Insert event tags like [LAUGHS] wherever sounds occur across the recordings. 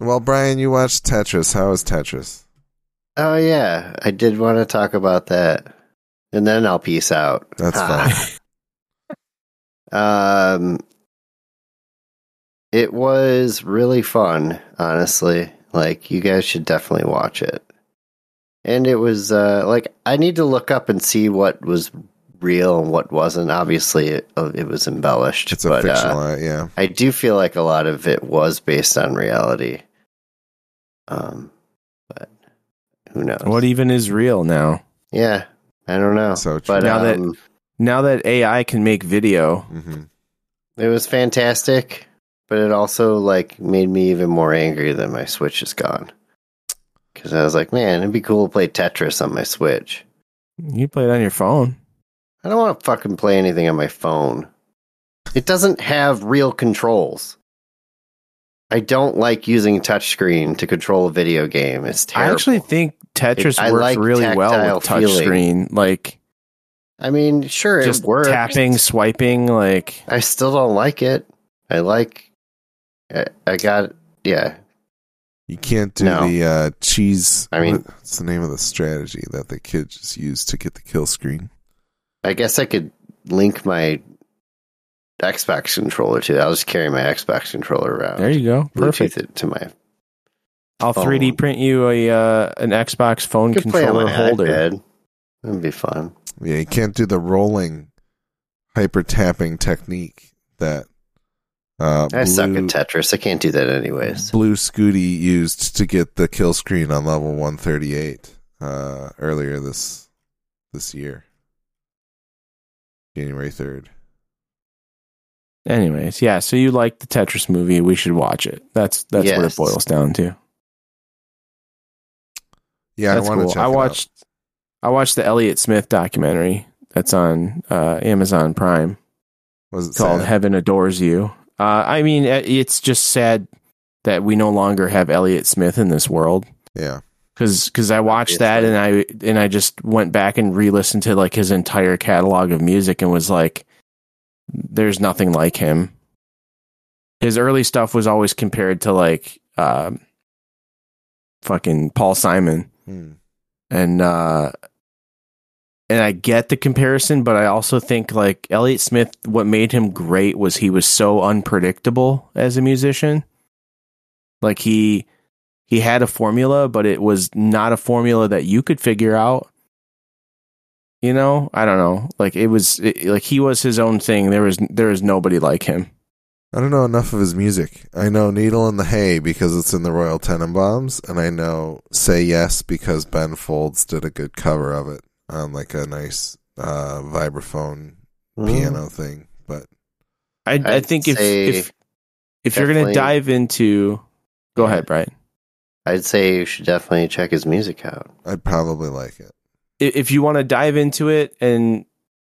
Well, Bryan, you watched Tetris. How was Tetris? Oh yeah, I did want to talk about that, and then I'll peace out. That's [LAUGHS] fine. um, it was really fun, honestly. Like you guys should definitely watch it. And it was uh, like I need to look up and see what was real and what wasn't. Obviously, it, uh, it was embellished. It's a but, fictional, uh, uh, yeah. I do feel like a lot of it was based on reality. Um, but who knows? What even is real now? Yeah, I don't know. So true. but Now that- um, Now that AI can make video, hmm it was fantastic, but it also like made me even more angry that my Switch is gone. Because I was like, man, it'd be cool to play Tetris on my Switch. you play it on your phone. I don't want to fucking play anything on my phone. It doesn't have real controls. I don't like using touchscreen to control a video game. It's terrible. I actually think Tetris It- works like really well with feeling. touchscreen. Like I mean, sure, just it works. tapping, swiping. Like I still don't like it. I like. I, I got. Yeah. You can't do No. the uh, cheese. I mean- what's the name of the strategy that the kid just used to get the kill screen? I guess I could link my Xbox controller too. I'll just carry my Xbox controller around. there you go, Bluetooth perfect. it to my. I'll phone. 3D print you a uh, an Xbox phone I could play on controller my holder. iPad. That'd be fun. Yeah, you can't do the rolling, hyper tapping technique that uh, I suck at Tetris. I can't do that anyways. Blue Scuti used to get the kill screen on level 138 uh, earlier this this year, January 3rd. Anyways, yeah. So you like the Tetris movie? We should watch it. That's that's what it boils down to. Yeah, that's I want cool. to check. I it out. watched I watched the Elliott Smith documentary that's on uh, Amazon Prime Was it called sad? "Heaven Adores You." Uh, I mean, uh, it's just sad that we no longer have Elliott Smith in this world. Yeah, Cause, Because I watched that and I and I just went back and re-listened to like his entire catalog of music and was like, "There's nothing like him." His early stuff was always compared to like um, fucking Paul Simon Hmm. and uh and I get the comparison, but I also think like Elliott Smith, what made him great was he was so unpredictable as a musician. Like he he had a formula, but it was not a formula that you could figure out. You know, I don't know. Like it was it, like he was his own thing. There was there was nobody like him. I don't know enough of his music. I know Needle in the Hay because it's in the Royal Tenenbaums, and I know Say Yes because Ben Folds did a good cover of it on like a nice uh, vibraphone Mm. piano thing. But I I think if if if you're gonna dive into, go ahead, Bryan. I'd say you should definitely check his music out. I'd probably like it. If you want to dive into it and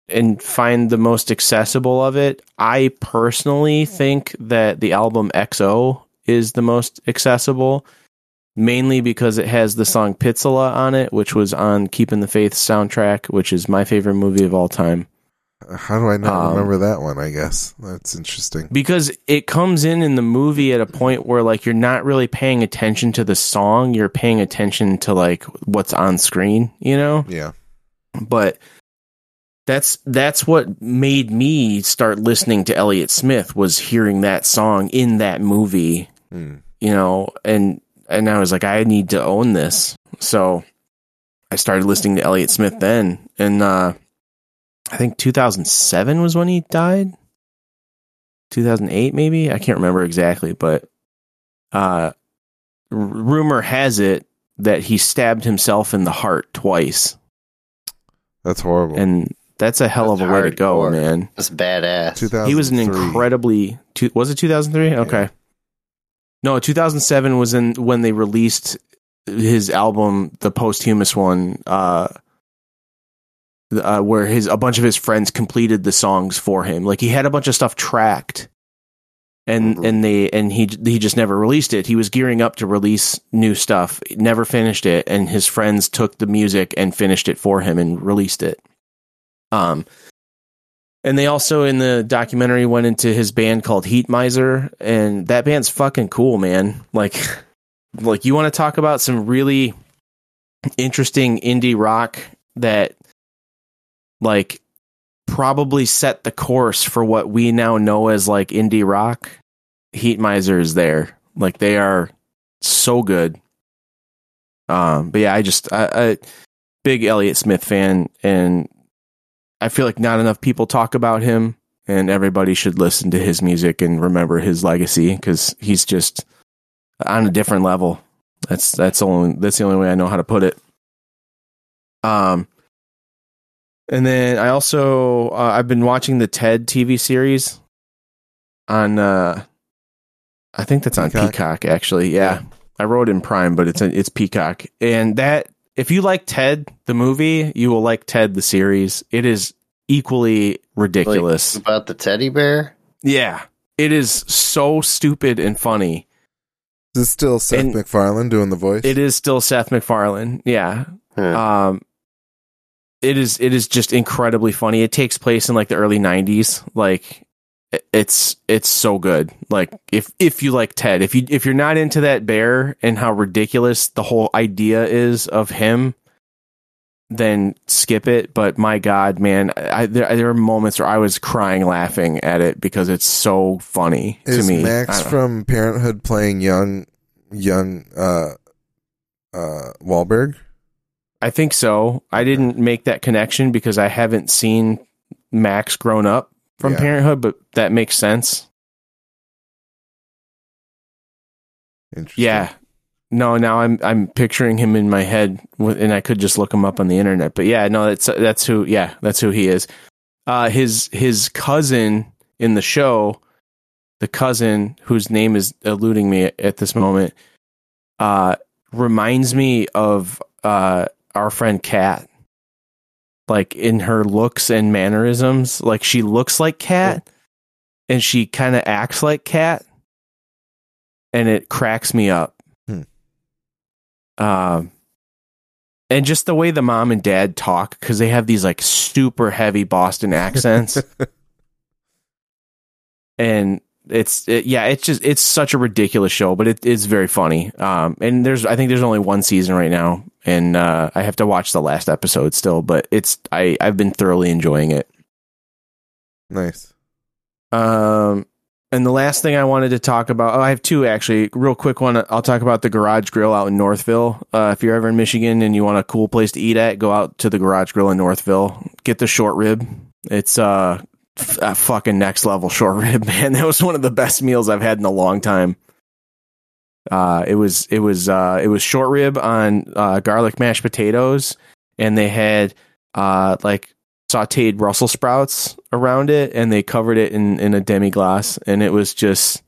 and find the most accessible of it, I personally think that the album XO is the most accessible, mainly because it has the song Pitseleh on it, which was on Keeping the Faith soundtrack, which is my favorite movie of all time. How do I not Um, remember that one? I guess that's interesting. Because it comes in in the movie at a point where like you're not really paying attention to the song, you're paying attention to like what's on screen, you know? Yeah, but that's that's what made me start listening to Elliott Smith was hearing that song in that movie, Hmm. you know, and and I was like I need to own this. So I started listening to Elliott Smith then and uh I think 2007 was when he died. 2008 maybe, I can't remember exactly, but uh r- rumor has it that he stabbed himself in the heart twice that's horrible. and that's a hell of a way to go, hardcore. man. That's badass. He was an incredibly. Two, was it 2003? Okay. No, 2007 was in when they released his album, the posthumous one, uh, uh, where his a bunch of his friends completed the songs for him. Like he had a bunch of stuff tracked, and Mhm. and they and he he just never released it. He was gearing up to release new stuff, never finished it, and his friends took the music and finished it for him and released it. Um, and they also in the documentary went into his band called Heatmiser, and that band's fucking cool, man. Like [LAUGHS] like you want to talk about some really interesting indie rock that like probably set the course for what we now know as like indie rock. Heatmiser is there. Like they are so good. Um, but yeah, I just I, I big Elliott Smith fan, and I feel like not enough people talk about him, and everybody should listen to his music and remember his legacy because he's just on a different level. That's that's only that's the only way I know how to put it. Um, and then I also uh, I've been watching the Ted TV series on uh I think that's on Peacock. Peacock actually. Yeah. I wrote in Prime, but it's it's Peacock. And that if you like Ted the movie, you will like Ted the series. It is equally ridiculous. Like, about the teddy bear. yeah. It is so stupid and funny. Is this still Seth And- MacFarlane doing the voice? It is still Seth MacFarlane. Yeah. Huh. Um, it is it is just incredibly funny. It takes place in like the early '90s. Like it's it's so good. Like if if you like Ted, if you if you're not into that bear and how ridiculous the whole idea is of him, then skip it. But my God, man, I, there there are moments where I was crying laughing at it because it's so funny is to me. Max from Parenthood playing young, young uh, uh, Wahlberg? I think so. I didn't make that connection because I haven't seen Max grown up from Yeah. Parenthood, but that makes sense. Interesting. Yeah. No, now I'm I'm picturing him in my head, with, and I could just look him up on the internet. But yeah, no, that's that's who. Yeah, that's who he is. Uh, his his cousin in the show, the cousin whose name is eluding me at this moment, uh, reminds me of uh our friend Kat. Like in her looks and mannerisms, like she looks like Kat, and she kind of acts like Kat, and it cracks me up. Hmm. Um, and just the way the mom and dad talk because they have these like super heavy Boston accents, [LAUGHS] and it's it, yeah, it's just it's such a ridiculous show, but it, it's very funny. Um, and there's I think there's only one season right now, and uh, I have to watch the last episode still, but it's I I've been thoroughly enjoying it. Nice. Um, and the last thing I wanted to talk about, oh, I have two actually. Real quick one. I'll talk about the Garage Grill out in Northville. Uh, if you're ever in Michigan and you want a cool place to eat at, go out to the Garage Grill in Northville. Get the short rib. It's uh, f- a fucking next level short [LAUGHS] rib, man. That was one of the best meals I've had in a long time. Uh, it was it was uh, it was short rib on uh, garlic mashed potatoes, and they had uh, like sauteed Brussels sprouts around it, and they covered it in in a demi glace, and it was just.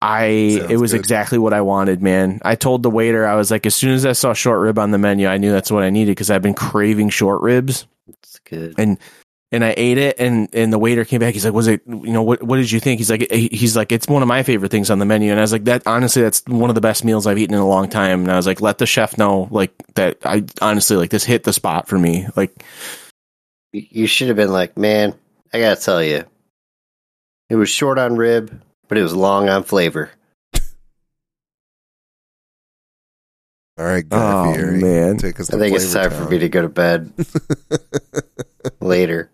I Sounds it was good. exactly what I wanted, man. I told the waiter I was like, as soon as I saw short rib on the menu, I knew that's what I needed because I've been craving short ribs It's good. and and I ate it and and the waiter came back he's like was it you know what what did you think he's like he's like it's one of my favorite things on the menu and I was like that honestly that's one of the best meals I've eaten in a long time and I was like let the chef know like that I honestly like this hit the spot for me like You you should have been like, man, I gotta tell you, it was short on rib, but it was long on flavor. All right, Guy Oh, Fieri. man. Take us I think it's Flavor time for me to go to bed [LAUGHS] later.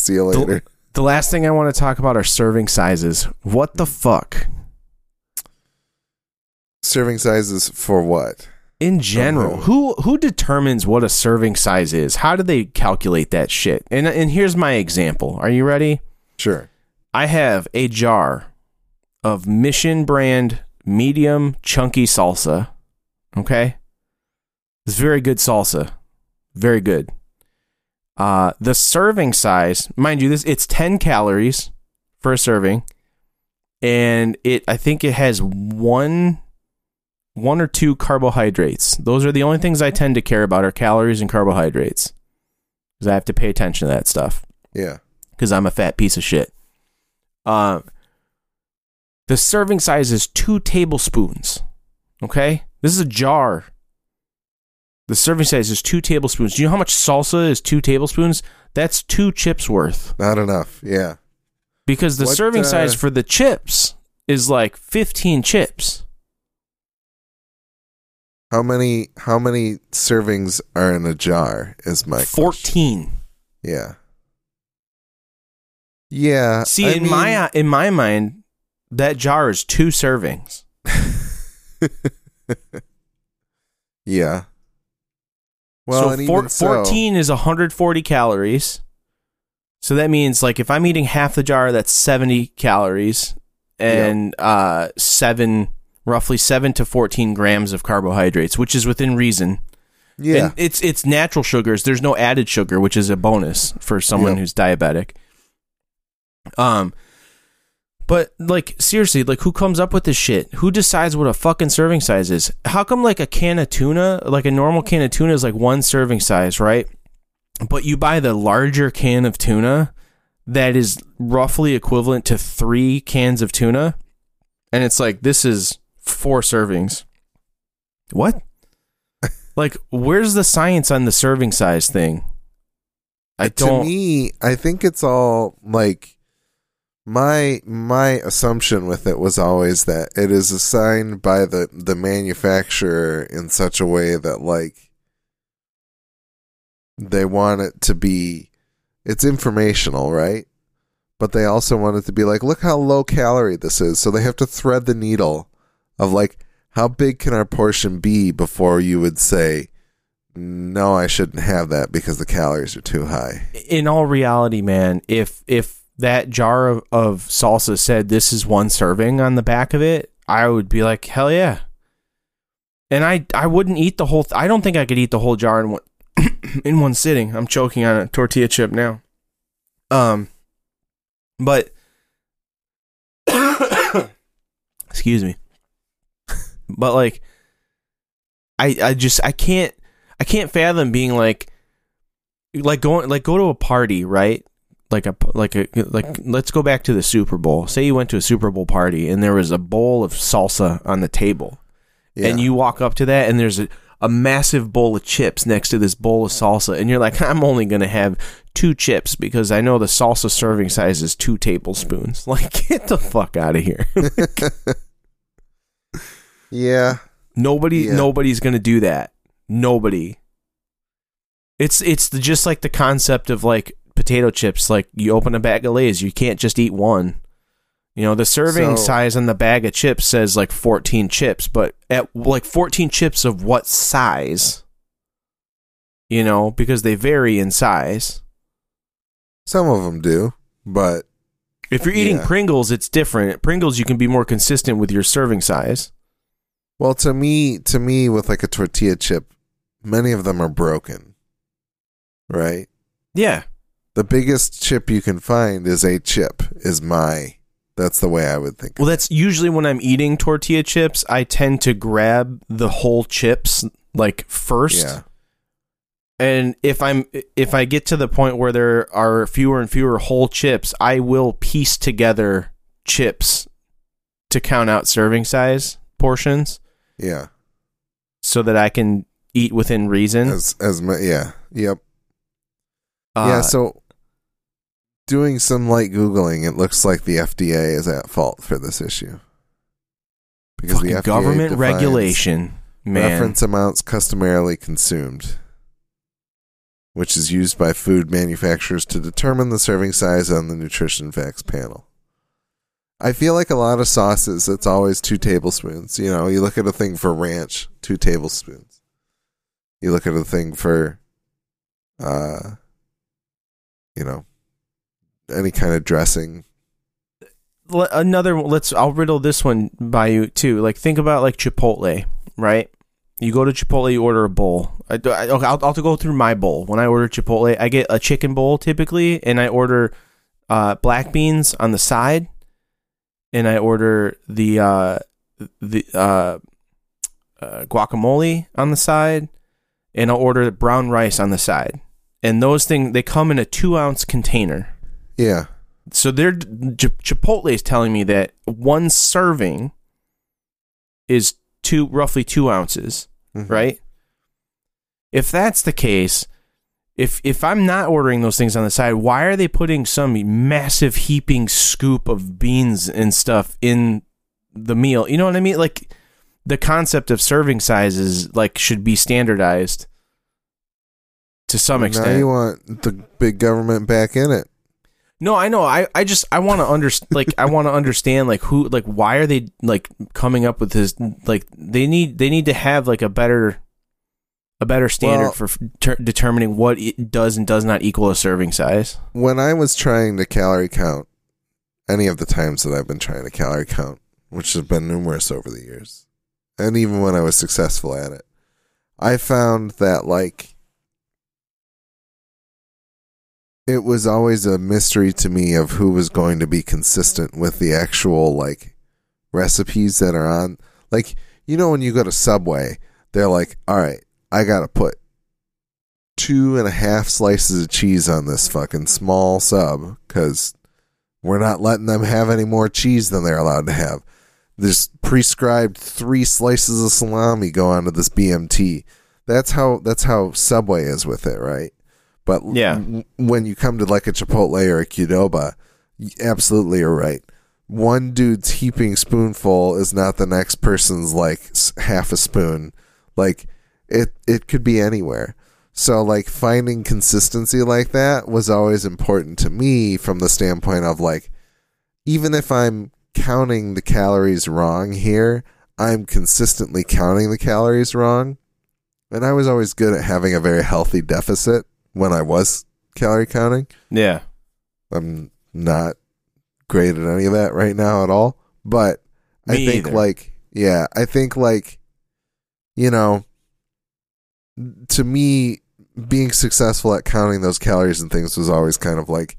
See you later. the last thing I want to talk about are serving sizes what the fuck Serving sizes for what? in general who who determines what a serving size is how do they calculate that shit and and here's my example are you ready Sure. I have a jar of Mission brand medium chunky salsa. Okay? It's very good salsa. Very good. Uh the serving size, mind you, this it's 10 calories for a serving. And it I think it has one one or two carbohydrates. Those are the only things I tend to care about are calories and carbohydrates. Because I have to pay attention to that stuff Yeah. because I'm a fat piece of shit. Uh, the serving size is two tablespoons. Okay? This is a jar. The serving size is two tablespoons. Do you know how much salsa is two tablespoons? That's two chips worth. Not enough. Yeah. Because the What, serving uh, size for the chips is like 15 chips. How many how many servings are in a jar is my question. 14. Yeah. Yeah. See, I in mean- my in my mind, that jar is two servings. [LAUGHS] Yeah. Well, so, four, even so- 14 is 140 calories. So that means like if I'm eating half the jar, that's 70 calories and uh, seven, roughly seven to 14 grams of carbohydrates, which is within reason. Yeah. And it's it's natural sugars. There's no added sugar, which is a bonus for someone who's diabetic. Um but like seriously, like who comes up with this shit? Who decides what a fucking serving size is? How come like a can of tuna, like a normal can of tuna is like one serving size, right? But you buy the larger can of tuna that is roughly equivalent to 3 cans of tuna and it's like this is four servings. What? [LAUGHS] like where's the science on the serving size thing? I don't to me, I think it's all like my my assumption with it was always that it is assigned by the the manufacturer in such a way that like they want it to be it's informational, right? But they also want it to be like look how low calorie this is. So they have to thread the needle of like how big can our portion be before you would say no, I shouldn't have that because the calories are too high. in all reality, man, if if that jar of, of salsa said this is one serving on the back of it, I would be like, hell yeah. And I I wouldn't eat the whole. Th- I don't think I could eat the whole jar in one [COUGHS] in one sitting. I'm choking on a tortilla chip now. Um, but [COUGHS] excuse me. [COUGHS] But like, I I just I can't I can't fathom being like like going like go to a party right like a like a like let's go back to the Super Bowl. Say you went to a Super Bowl party and there was a bowl of salsa on the table, Yeah. and you walk up to that and there's a, a massive bowl of chips next to this bowl of salsa, and you're like, [LAUGHS] I'm only gonna have two chips because I know the salsa serving size is two tablespoons. [LAUGHS] Like, get the fuck out of here. [LAUGHS] yeah. Nobody, Yeah. nobody's gonna do that. Nobody. It's it's the, just like the concept of like potato chips. Like you open a bag of Lay's, you can't just eat one. You know the serving So- size on the bag of chips says like fourteen chips, but at like fourteen chips of what size? You know because they vary in size. Some of them do, but If you're eating Yeah. Pringles, it's different. Pringles, you can be more consistent with your serving size. well, to me, to me, with like a tortilla chip, many of them are broken. Right. Yeah, The biggest chip you can find is a chip. Is my. That's the way I would think. Well, that's usually when I'm eating tortilla chips, I tend to grab the whole chips like first. Yeah. And if I'm if I get to the point where there are fewer and fewer whole chips, I will piece together chips to count out serving size portions Yeah. so that I can eat within reason. As as my yeah. Yep. Uh, yeah. So doing some light googling, it looks like the FDA is at fault for this issue because the FDA government regulation, man. reference amounts customarily consumed, which is used by food manufacturers to determine the serving size on the nutrition facts panel. I feel like a lot of sauces, it's always two tablespoons. You know, you look at a thing for ranch, two tablespoons. You look at a thing for, uh, you know, any kind of dressing. another let's I'll riddle this one by you too. Like think about like Chipotle, right? You go to Chipotle, you order a bowl. I, I, I'll, I'll go through my bowl. When I order Chipotle, I get a chicken bowl typically, and I order uh, black beans on the side, and I order the uh, the uh, uh, guacamole on the side, and I'll order brown rice on the side. And those things they come in a two ounce container Yeah. so they're Ch- Chipotle is telling me that one serving is two roughly two ounces, Mhm. right? If that's the case, if if I'm not ordering those things on the side, why are they putting some massive heaping scoop of beans and stuff in the meal? You know what I mean? Like the concept of serving sizes like should be standardized to some now extent. you want the big government back in it. No, I know. I, I just I want to understand. [LAUGHS] Like I want to understand like who like why are they like coming up with this? Like they need they need to have like a better a better standard Well- for ter- determining what it does and does not equal a serving size. When I was trying to calorie count, any of the times that I've been trying to calorie count, which have been numerous over the years, and even when I was successful at it, I found that like it was always a mystery to me of who was going to be consistent with the actual like recipes that are on. Like you know when you go to subway they're like all right i gotta put two and a half slices of cheese on this fucking small sub because we're not letting them have any more cheese than they're allowed to have. There's prescribed three slices of salami go onto this bmt that's how that's how subway is with it right but Yeah. w- when you come to like a Chipotle or a Qdoba, y- absolutely you're right. One dude's heaping spoonful is not the next person's like half a spoon. Like it, it could be anywhere. So like finding consistency like that was always important to me from the standpoint of like, even if I'm counting the calories wrong here, I'm consistently counting the calories wrong. And I was always good at having a very healthy deficit when I was calorie counting. Yeah. I'm not great at any of that right now at all. But I think either. like yeah, I think like you know to me being successful at counting those calories and things was always kind of like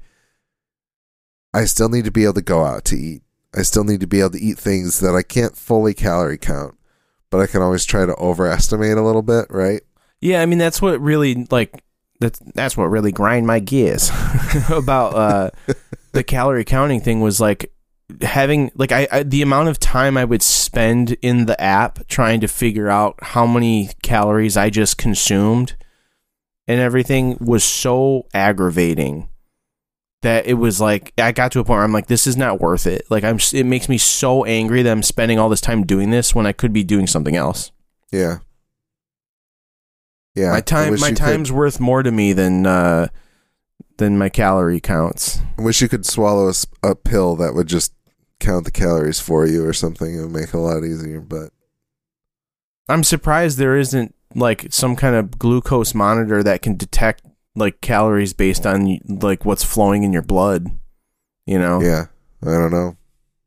I still need to be able to go out to eat. I still need to be able to eat things that I can't fully calorie count, but I can always try to overestimate a little bit, right? Yeah, I mean that's what really like that's that's what really grind my gears [LAUGHS] about uh [LAUGHS] the calorie counting thing was like having like I, I the amount of time I would spend in the app trying to figure out how many calories I just consumed and everything was so aggravating that it was like I got to a point where I'm like this is not worth it. Like I'm it makes me so angry that I'm spending all this time doing this when I could be doing something else. Yeah. Yeah. my time my you could- time's worth more to me than uh than my calorie counts I wish you could swallow a pill that would just count the calories for you or something. It would make it a lot easier. But i'm surprised there isn't like some kind of glucose monitor that can detect like calories based on like what's flowing in your blood you know yeah, I don't know.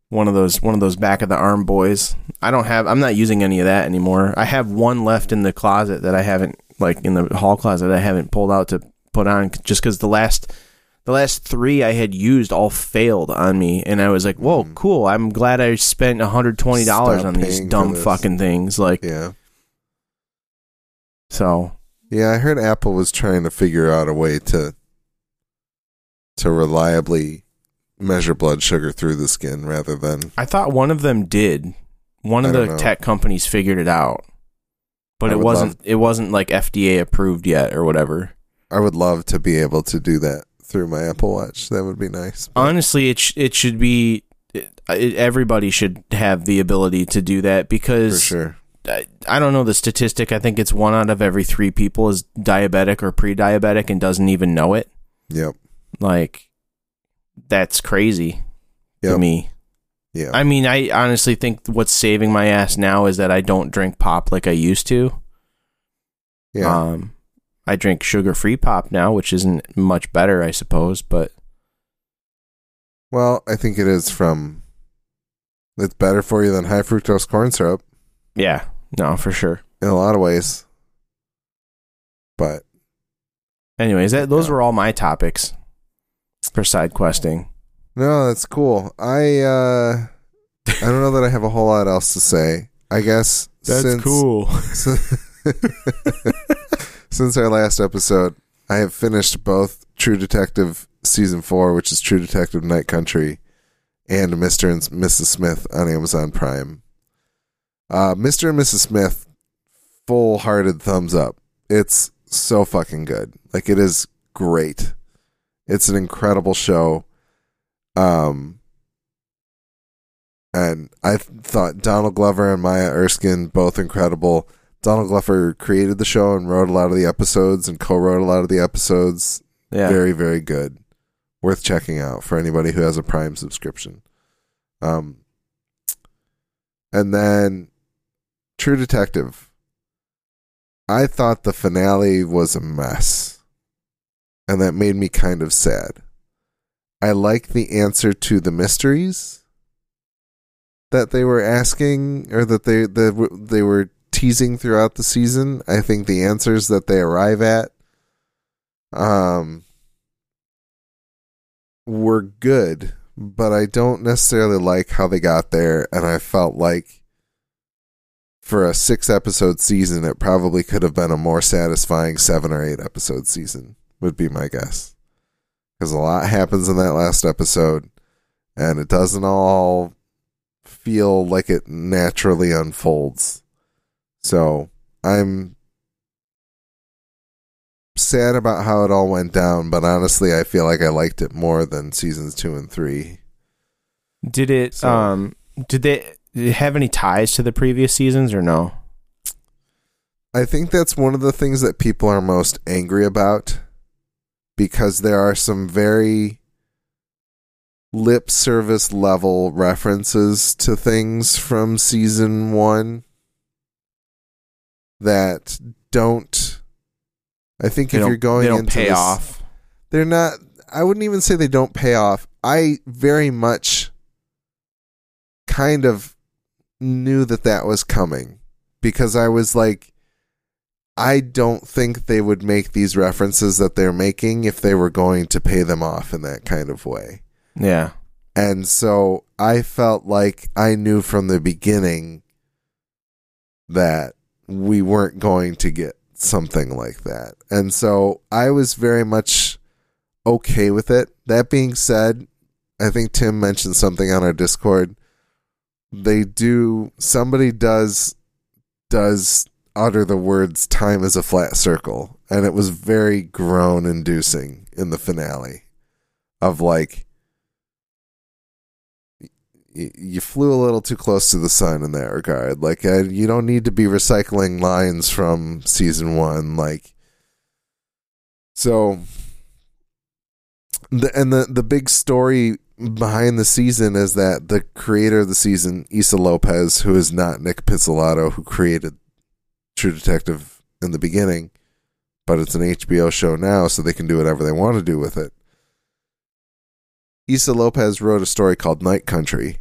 one of those one of those back of the arm boys i don't have i'm not using any of that anymore i have one left in the closet that i haven't like in the hall closet i haven't pulled out to put on just because the last the last three i had used all failed on me and i was like whoa Mm. cool i'm glad i spent $120 on these dumb fucking things like Yeah. so Yeah, I heard Apple was trying to figure out a way to to reliably measure blood sugar through the skin rather than i thought one of them did one of the know. tech companies figured it out but I it wasn't it wasn't like fda approved yet or whatever I would love to be able to do that through my Apple Watch. That would be nice. But honestly it sh- it should be it, it, everybody should have the ability to do that for because sure. I, I don't know the statistic i think it's one out of every 3 people is diabetic or pre-diabetic and doesn't even know it Yep. like that's crazy to me Yeah. i mean i honestly think what's saving my ass now is that i don't drink pop like i used to yeah. um i drink sugar-free pop now which isn't much better i suppose but well, I think it is from it's better for you than high fructose corn syrup yeah no for sure in a lot of ways. But Anyways, that, those Yeah. were all my topics for side questing. No, that's cool. I uh I don't know that I have a whole lot else to say. I guess [LAUGHS] that's since, [LAUGHS] since our last episode, I have finished both True Detective season 4, which is True Detective Night Country, and Mr. and Mrs. Smith on Amazon Prime. Uh Mr. and Mrs. Smith full-hearted thumbs up. It's so fucking good. Like it is great. It's an incredible show. Um and I th- thought Donald Glover and Maya Erskine both incredible. Donald Glover created the show and wrote a lot of the episodes and co-wrote a lot of the episodes. Yeah. Very, very good. Worth checking out for anybody who has a Prime subscription. Um, and then True Detective. I thought the finale was a mess, and that made me kind of sad. I like the answer to the mysteries that they were asking, or that they that they were teasing throughout the season. I think the answers that they arrive at, um, were good, but I don't necessarily like how they got there, and I felt like for a six episode season, it probably could have been a more satisfying seven or eight episode season, would be my guess. Because a lot happens in that last episode, and it doesn't all feel like it naturally unfolds. So I'm sad about how it all went down, but honestly, I feel like I liked it more than seasons two and three. Did it? So- um. Did they, did it have any ties to the previous seasons or no? I think that's one of the things that people are most angry about because there are some very lip service level references to things from season one that don't. I think They if you're going they don't into pay this- off. they're not i wouldn't even say they don't pay off i very much kind of knew that that was coming because i was like i don't think they would make these references that they're making if they were going to pay them off in that kind of way Yeah. and so I felt like I knew from the beginning that we weren't going to get something like that. And so I was very much okay with it. That being said, I think Tim mentioned something on our Discord. They do somebody does does utter the words time is a flat circle and it was very groan inducing in the finale of like y- you flew a little too close to the sun in that regard. Like, uh, you don't need to be recycling lines from season one. Like, so, the, and the the big story behind the season is that the creator of the season, Issa Lopez, who is not Nic Pizzolatto, who created True Detective in the beginning, but it's an HBO show now, so they can do whatever they want to do with it. Issa Lopez wrote a story called Night Country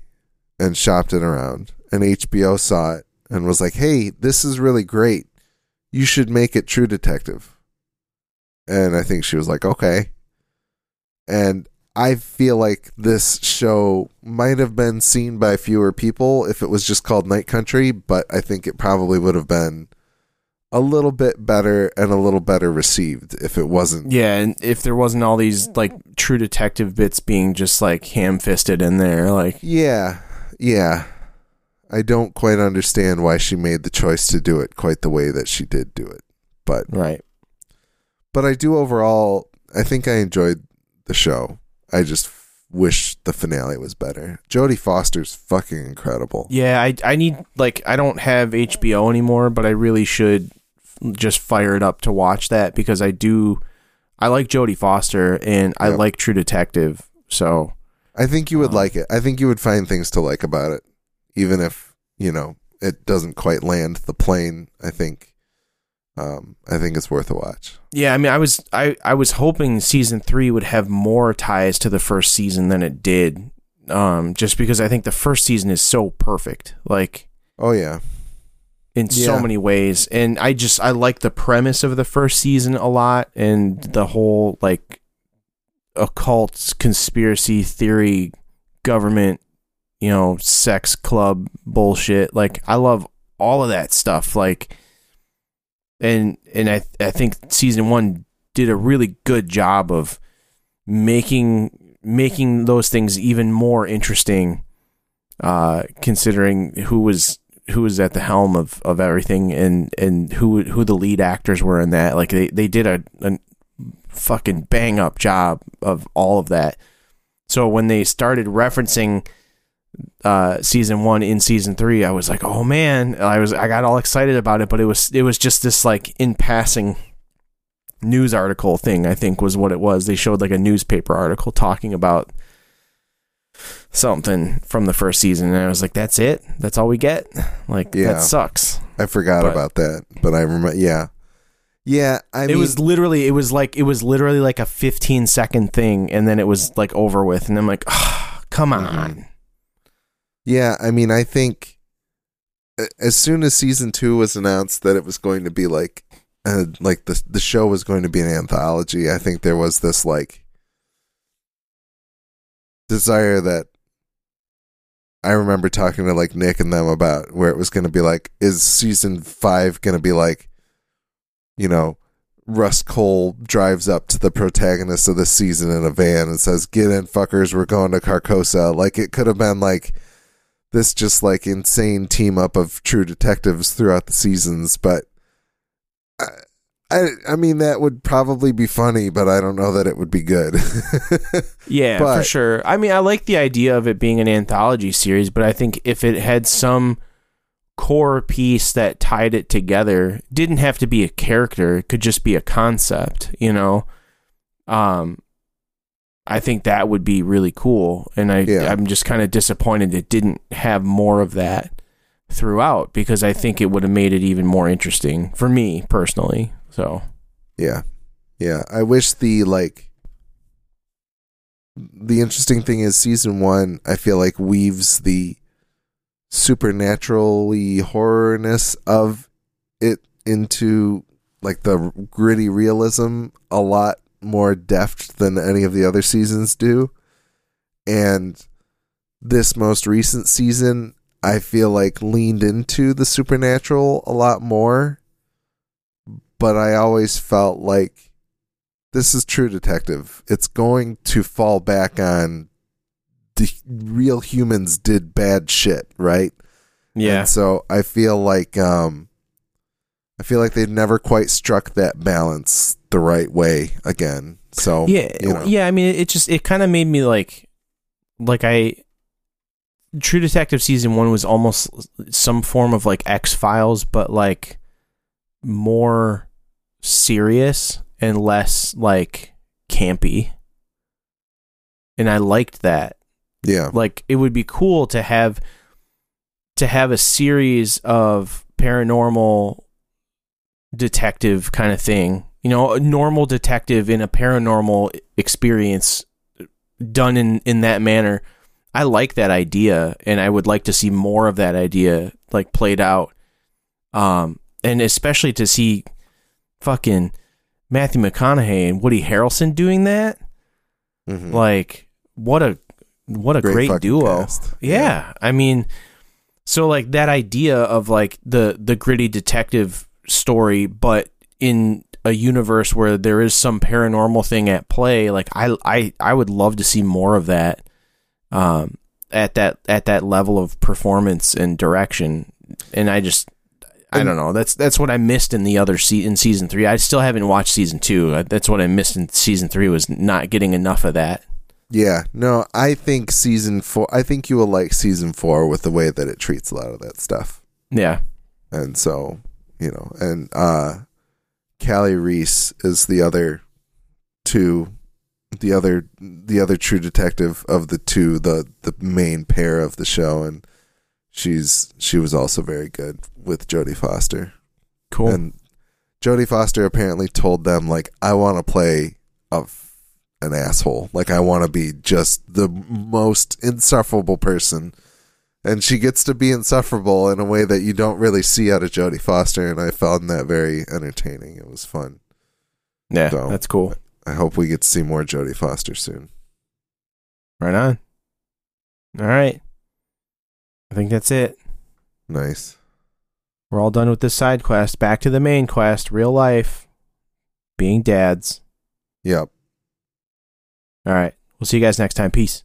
and shopped it around. And HBO saw it and was like, hey, this is really great. You should make it True Detective. And I think she was like, okay. And I feel like this show might have been seen by fewer people if it was just called Night Country, but I think it probably would have been a little bit better and a little better received if it wasn't Yeah, and if there wasn't all these like true detective bits being just like ham fisted in there, like Yeah, yeah. I don't quite understand why she made the choice to do it quite the way that she did do it. But right. but I do overall I think I enjoyed the show. I just wish the finale was better. Jodie Foster's fucking incredible. Yeah, I I need like I don't have HBO anymore, but I really should just fired up to watch that because I do I like Jodie Foster and I Yep. like True Detective. So I think you would Um, like it. I think you would find things to like about it even if, you know, it doesn't quite land the plane. I think um I think it's worth a watch. yeah, I mean I was I, I was hoping season three would have more ties to the first season than it did. Um just because I think the first season is so perfect. Like Oh yeah. In so many ways. And i just i like the premise of the first season a lot and the whole like occult conspiracy theory government you know sex club bullshit. Like i love all of that stuff. Like and and i i think season 1 did a really good job of making making those things even more interesting uh considering who was who was at the helm of, of everything and and who who the lead actors were in that like they, they did a, a fucking bang up job of all of that so when they started referencing uh, season one in season three, I was like, oh man, I was I got all excited about it, but it was it was just this like in passing news article thing. I think was what it was. They showed like a newspaper article talking about something from the first season, and I was like, that's it. That's all we get. Like Yeah. that sucks. I forgot But- about that, but I remember. Yeah, yeah. I it mean, was literally it was like it was literally like a 15 second thing, and then it was like over with, and I'm like, ah, come on. Yeah, I mean, I think as soon as season two was announced that it was going to be like, uh, like the the show was going to be an anthology, I think there was this like desire that I remember talking to like Nick and them about where it was going to be like, is season five going to be like, you know, Rust Cohle drives up to the protagonist of the season in a van and says, "Get in, fuckers, we're going to Carcosa." Like it could have been like this just like insane team up of true detectives throughout the seasons, but I, I, I mean that would probably be funny, but I don't know that it would be good. [LAUGHS] Yeah, for sure. I mean, I like the idea of it being an anthology series, but I think if it had some core piece that tied it together, didn't have to be a character, it could just be a concept, you know. Um I think that would be really cool, and I Yeah. I'm just kind of disappointed it didn't have more of that throughout because I think it would have made it even more interesting for me personally. So, Yeah. Yeah. I wish the like the interesting thing is season 1 I feel like weaves the supernaturally horrorness of it into like the gritty realism a lot more deft than any of the other seasons do. And this most recent season I feel like leaned into the supernatural a lot more but I always felt like this is True Detective. It's going to fall back on the real humans did bad shit, right? yeah. And so I feel like um I feel like they've never quite struck that balance the right way again. So yeah you know. yeah i mean it just it kind of made me like like i true detective season one was almost some form of like x files but like more serious and less like campy. And i liked that. Yeah, like it would be cool to have to have a series of paranormal detective kind of thing you know a normal detective in a paranormal experience done in in that manner i like that idea and i would like to see more of that idea like played out um and especially to see fucking matthew mcconaughey and woody harrelson doing that Mhm. like what a what a great, fucking duo cast. yeah. I mean, so like that idea of like the the gritty detective story, but in a universe where there is some paranormal thing at play, like I I I would love to see more of that. Um, at that at that level of performance and direction, and I just. I don't know. That's that's what I missed in the other se- in season three. I still haven't watched season two. That's what I missed in season three was not getting enough of that. Yeah, no, I think season 4 I think you will like season 4 with the way that it treats a lot of that stuff. Yeah, and so you know and uh kali reis is the other two the other the other true detective of the two the the main pair of the show and she's she was also very good with jodie foster cool. and jodie foster apparently told them like i want to play a f- an asshole like i want to be just the most insufferable person and she gets to be insufferable in a way that you don't really see out of Jodie Foster, and I found that very entertaining. It was fun. yeah, so- that's cool. I hope we get to see more Jodie Foster soon. Right on. All right. I think that's it. Nice. We're all done with this side quest. Back to the main quest, real life, being dads. Yep. All right. We'll see you guys next time. Peace.